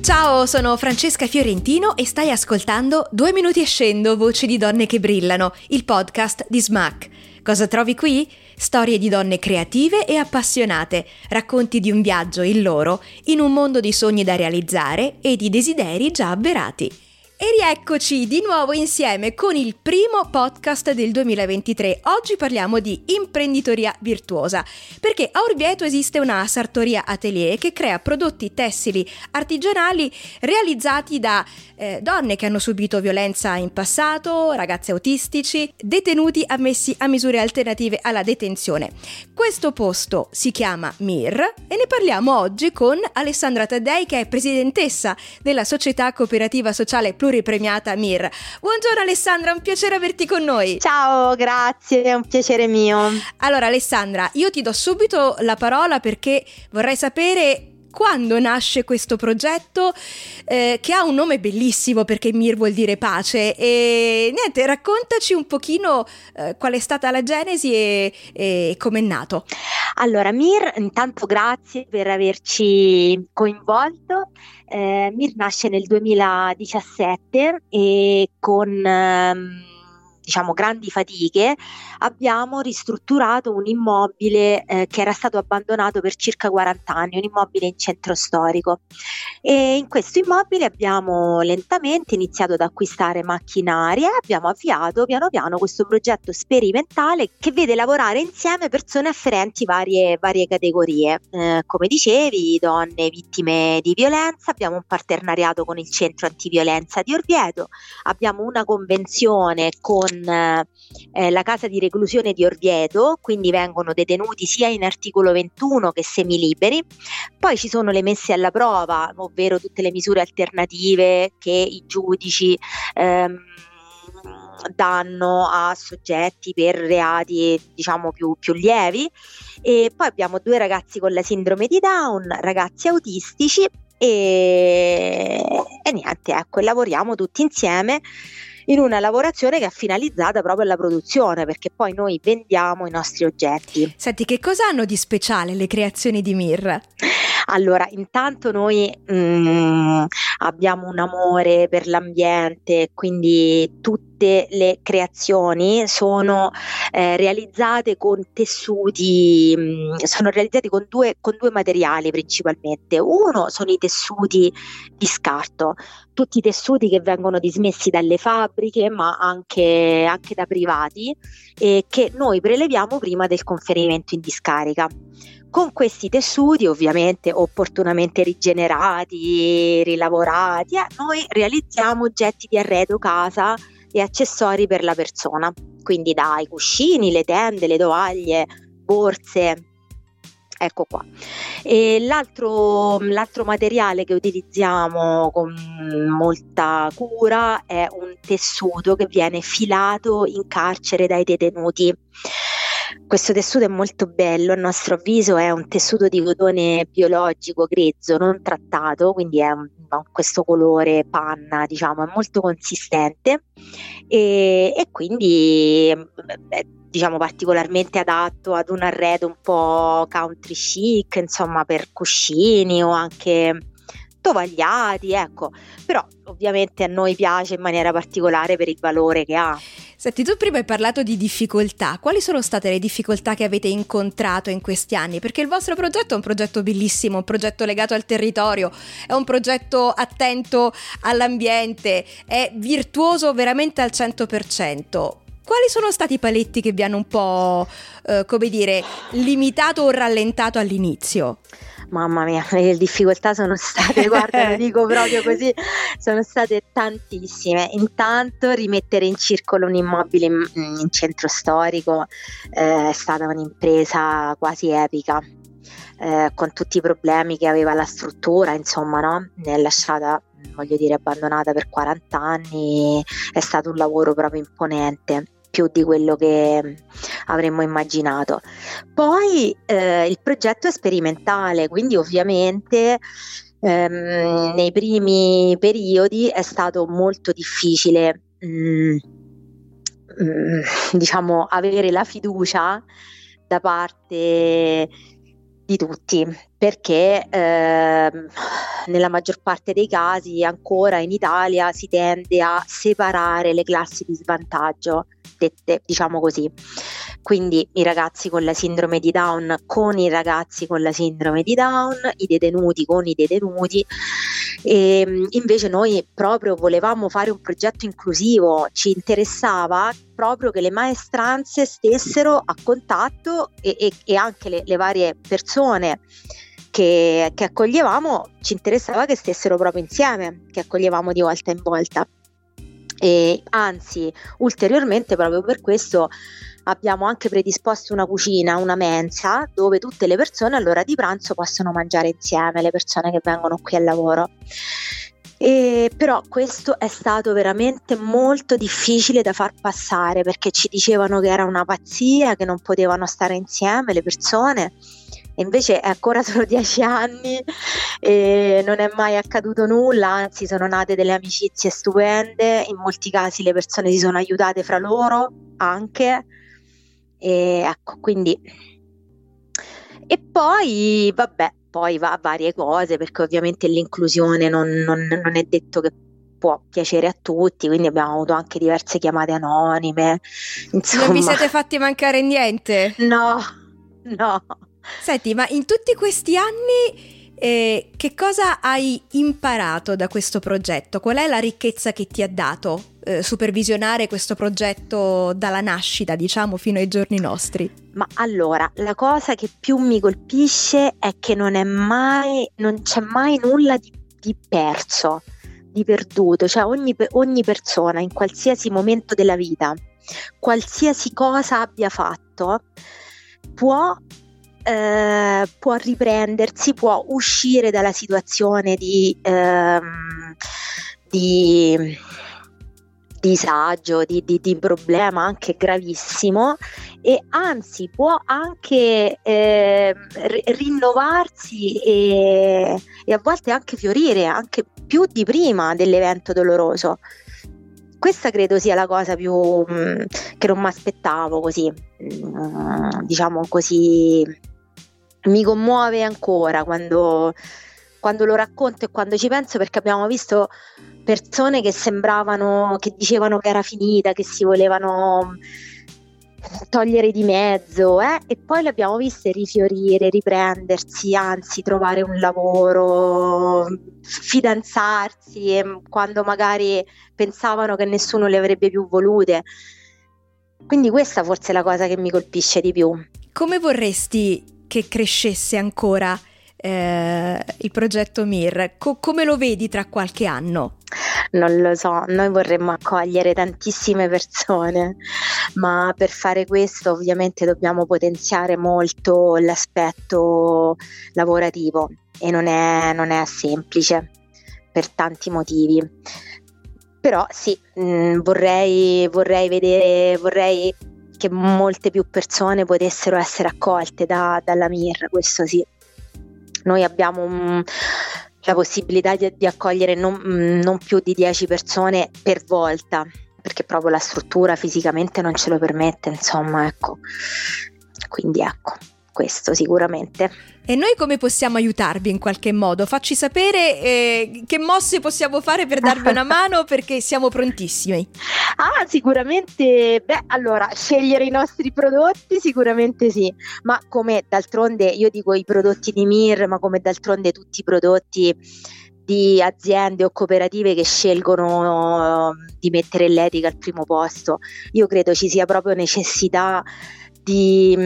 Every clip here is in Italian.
Ciao, sono Francesca Fiorentino e stai ascoltando Due minuti e scendo, voci di donne che brillano, il podcast di Smack. Cosa trovi qui? Storie di donne creative e appassionate, racconti di un viaggio, il loro, in un mondo di sogni da realizzare e di desideri già avverati. E rieccoci di nuovo insieme con il primo podcast del 2023. Oggi parliamo di imprenditoria virtuosa, perché a Orvieto esiste una sartoria atelier che crea prodotti tessili artigianali realizzati da eh, donne che hanno subito violenza in passato, ragazzi autistici, detenuti ammessi a misure alternative alla detenzione. Questo posto si chiama MIR e ne parliamo oggi con Alessandra Taddei che è presidentessa della società cooperativa sociale pluripremiata MIR. Buongiorno Alessandra, un piacere averti con noi. Ciao, grazie, è un piacere mio. Allora Alessandra, io ti do subito la parola perché vorrei sapere quando nasce questo progetto eh, che ha un nome bellissimo perché Mir vuol dire pace. E niente raccontaci un pochino eh, qual è stata la genesi e, e come è nato. Allora Mir intanto grazie per averci coinvolto. Eh, Mir nasce nel 2017 e con ehm, diciamo grandi fatiche, abbiamo ristrutturato un immobile eh, che era stato abbandonato per circa 40 anni, un immobile in centro storico. E in questo immobile abbiamo lentamente iniziato ad acquistare macchinari e abbiamo avviato piano piano questo progetto sperimentale che vede lavorare insieme persone afferenti varie, varie categorie. Eh, come dicevi, donne vittime di violenza, abbiamo un partenariato con il centro antiviolenza di Orvieto, abbiamo una convenzione con eh, la casa di reclusione di Orvieto, quindi vengono detenuti sia in articolo 21 che semiliberi. Poi ci sono le messe alla prova, ovvero tutte le misure alternative che i giudici ehm, danno a soggetti per reati diciamo più, più, lievi e poi abbiamo due ragazzi con la sindrome di Down, ragazzi autistici e, e niente, ecco, lavoriamo tutti insieme in una lavorazione che è finalizzata proprio alla produzione, perché poi noi vendiamo i nostri oggetti. Senti, che cosa hanno di speciale le creazioni di Mir? Allora, intanto noi mm, abbiamo un amore per l'ambiente, quindi tutte le creazioni sono eh, realizzate con tessuti, mm, sono realizzate con due, con due materiali principalmente. Uno sono i tessuti di scarto, tutti i tessuti che vengono dismessi dalle fabbriche, ma anche, anche da privati, e che noi preleviamo prima del conferimento in discarica. Con questi tessuti, ovviamente opportunamente rigenerati, rilavorati, eh, noi realizziamo oggetti di arredo casa e accessori per la persona, quindi dai cuscini, le tende, le tovaglie, borse, ecco qua. E l'altro, l'altro, materiale che utilizziamo con molta cura è un tessuto che viene filato in carcere dai detenuti. Questo tessuto è molto bello, a nostro avviso è un tessuto di cotone biologico grezzo, non trattato, quindi è un, questo colore panna, diciamo, è molto consistente. E, e quindi è, diciamo particolarmente adatto ad un arredo un po' country chic, insomma, per cuscini o anche tovagliati, ecco, però ovviamente a noi piace in maniera particolare per il valore che ha. Senti, tu prima hai parlato di difficoltà. Quali sono state le difficoltà che avete incontrato in questi anni? Perché il vostro progetto è un progetto bellissimo, un progetto legato al territorio, è un progetto attento all'ambiente, è virtuoso veramente al 100%. quali sono stati i paletti che vi hanno un po', eh, come dire, limitato o rallentato all'inizio? Mamma mia, le difficoltà sono state, guarda, lo dico proprio così, sono state tantissime. Intanto rimettere in circolo un immobile in, in centro storico eh, è stata un'impresa quasi epica. Eh, con tutti i problemi che aveva la struttura, insomma, no? Ne è lasciata, voglio dire, abbandonata per 40 anni, è stato un lavoro proprio imponente più di quello che avremmo immaginato. Poi eh, il progetto è sperimentale, quindi ovviamente ehm, nei primi periodi è stato molto difficile mh, mm, mh, mm, diciamo avere la fiducia da parte di tutti, perché eh, nella maggior parte dei casi ancora in Italia si tende a separare le classi di svantaggio, dette diciamo così. Quindi i ragazzi con la sindrome di Down con i ragazzi con la sindrome di Down, i detenuti con i detenuti. E ehm, invece noi proprio volevamo fare un progetto inclusivo, ci interessava proprio che le maestranze stessero a contatto e, e, e anche le, le, varie persone che, che accoglievamo, ci interessava che stessero proprio insieme, che accoglievamo di volta in volta. E anzi, ulteriormente, proprio per questo abbiamo anche predisposto una cucina, una mensa, dove tutte le persone all'ora di pranzo possono mangiare insieme, le persone che vengono qui al lavoro. E però questo è stato veramente molto difficile da far passare perché ci dicevano che era una pazzia, che non potevano stare insieme le persone e invece è ancora solo dieci anni e non è mai accaduto nulla, anzi sono nate delle amicizie stupende, in molti casi le persone si sono aiutate fra loro anche e ecco, quindi... E poi, vabbè, poi va a varie cose, perché ovviamente l'inclusione non, non, non è detto che può piacere a tutti, quindi abbiamo avuto anche diverse chiamate anonime. Insomma. Non vi siete fatti mancare niente? No, no. Senti, ma in tutti questi anni eh, che cosa hai imparato da questo progetto? Qual è la ricchezza che ti ha dato eh, supervisionare questo progetto dalla nascita, diciamo, fino ai giorni nostri? Ma allora, la cosa che più mi colpisce è che non è mai, non c'è mai nulla di, di perso, di perduto, cioè ogni, ogni persona in qualsiasi momento della vita, qualsiasi cosa abbia fatto, può eh, può riprendersi, può uscire dalla situazione di, ehm, di disagio, di, di, di, problema anche gravissimo e anzi può anche eh, rinnovarsi e, e, a volte anche fiorire anche più di prima dell'evento doloroso. Questa credo sia la cosa più mh, mm, che non mi aspettavo così, mh, mm, diciamo così mi commuove ancora quando, quando lo racconto e quando ci penso perché abbiamo visto persone che sembravano, che dicevano che era finita, che si volevano togliere di mezzo eh? e poi le abbiamo viste rifiorire, riprendersi, anzi trovare un lavoro, fidanzarsi quando magari pensavano che nessuno le avrebbe più volute. Quindi questa forse è la cosa che mi colpisce di più. Come vorresti che crescesse ancora eh, il progetto MIR? Co- come lo vedi tra qualche anno? Non lo so, noi vorremmo accogliere tantissime persone, ma per fare questo ovviamente dobbiamo potenziare molto l'aspetto lavorativo e non è, non è semplice per tanti motivi. Però sì, mh, mm, vorrei, vorrei vedere, vorrei che molte più persone potessero essere accolte da, dalla MIR, questo sì. Noi abbiamo un, la possibilità di, di accogliere non, non, più di 10 persone per volta, perché proprio la struttura fisicamente non ce lo permette, insomma, ecco. Quindi ecco questo sicuramente. E noi come possiamo aiutarvi in qualche modo? Facci sapere eh, che mosse possiamo fare per darvi una mano perché siamo prontissimi. Ah, sicuramente, beh, allora, scegliere i nostri prodotti sicuramente sì, ma come d'altronde io dico i prodotti di Mir, ma come d'altronde tutti i prodotti di aziende o cooperative che scelgono di mettere l'etica al primo posto. Io credo ci sia proprio necessità di,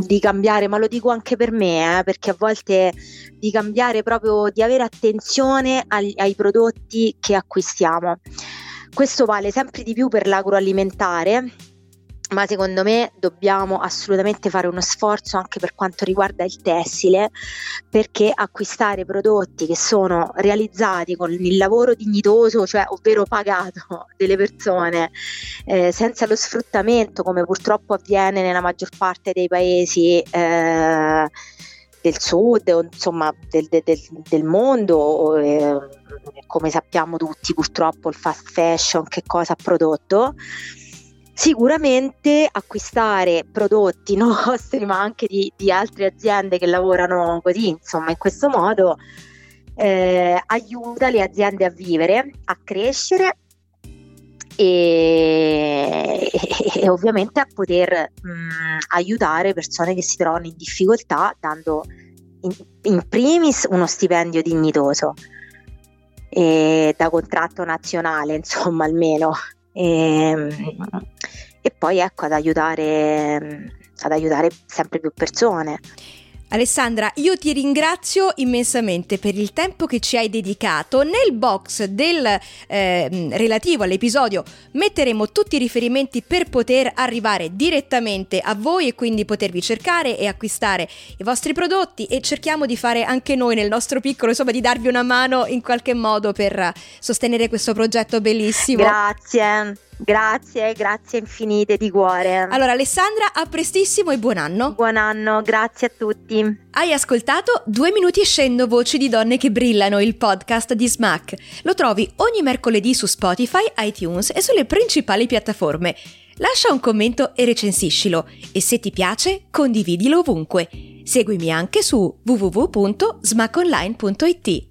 di cambiare, ma lo dico anche per me, eh, perché a volte di cambiare proprio, di avere attenzione ai, ai prodotti che acquistiamo. Questo vale sempre di più per l'agroalimentare ma secondo me dobbiamo assolutamente fare uno sforzo anche per quanto riguarda il tessile perché acquistare prodotti che sono realizzati con il lavoro dignitoso, cioè ovvero pagato delle persone eh, senza lo sfruttamento come purtroppo avviene nella maggior parte dei paesi eh, del sud o insomma del, del, del mondo eh, come sappiamo tutti purtroppo il fast fashion che cosa ha prodotto Sicuramente acquistare prodotti nostri, ma anche di, di altre aziende che lavorano così, insomma, in questo modo eh, aiuta le aziende a vivere, a crescere e, e, ovviamente a poter mh, mm, aiutare persone che si trovano in difficoltà dando in, in primis uno stipendio dignitoso e da contratto nazionale, insomma, almeno e, ehm, e poi ecco ad aiutare, ad aiutare sempre più persone. Alessandra, io ti ringrazio immensamente per il tempo che ci hai dedicato. Nel box del eh, relativo all'episodio metteremo tutti i riferimenti per poter arrivare direttamente a voi e quindi potervi cercare e acquistare i vostri prodotti e cerchiamo di fare anche noi nel nostro piccolo, insomma, di darvi una mano in qualche modo per sostenere questo progetto bellissimo. Grazie. Grazie, grazie infinite di cuore. Allora Alessandra, a prestissimo e buon anno. Buon anno, grazie a tutti. Hai ascoltato Due minuti e scendo voci di donne che brillano, il podcast di Smack. Lo trovi ogni mercoledì su Spotify, iTunes e sulle principali piattaforme. Lascia un commento e recensiscilo e se ti piace condividilo ovunque. Seguimi anche su www.smackonline.it.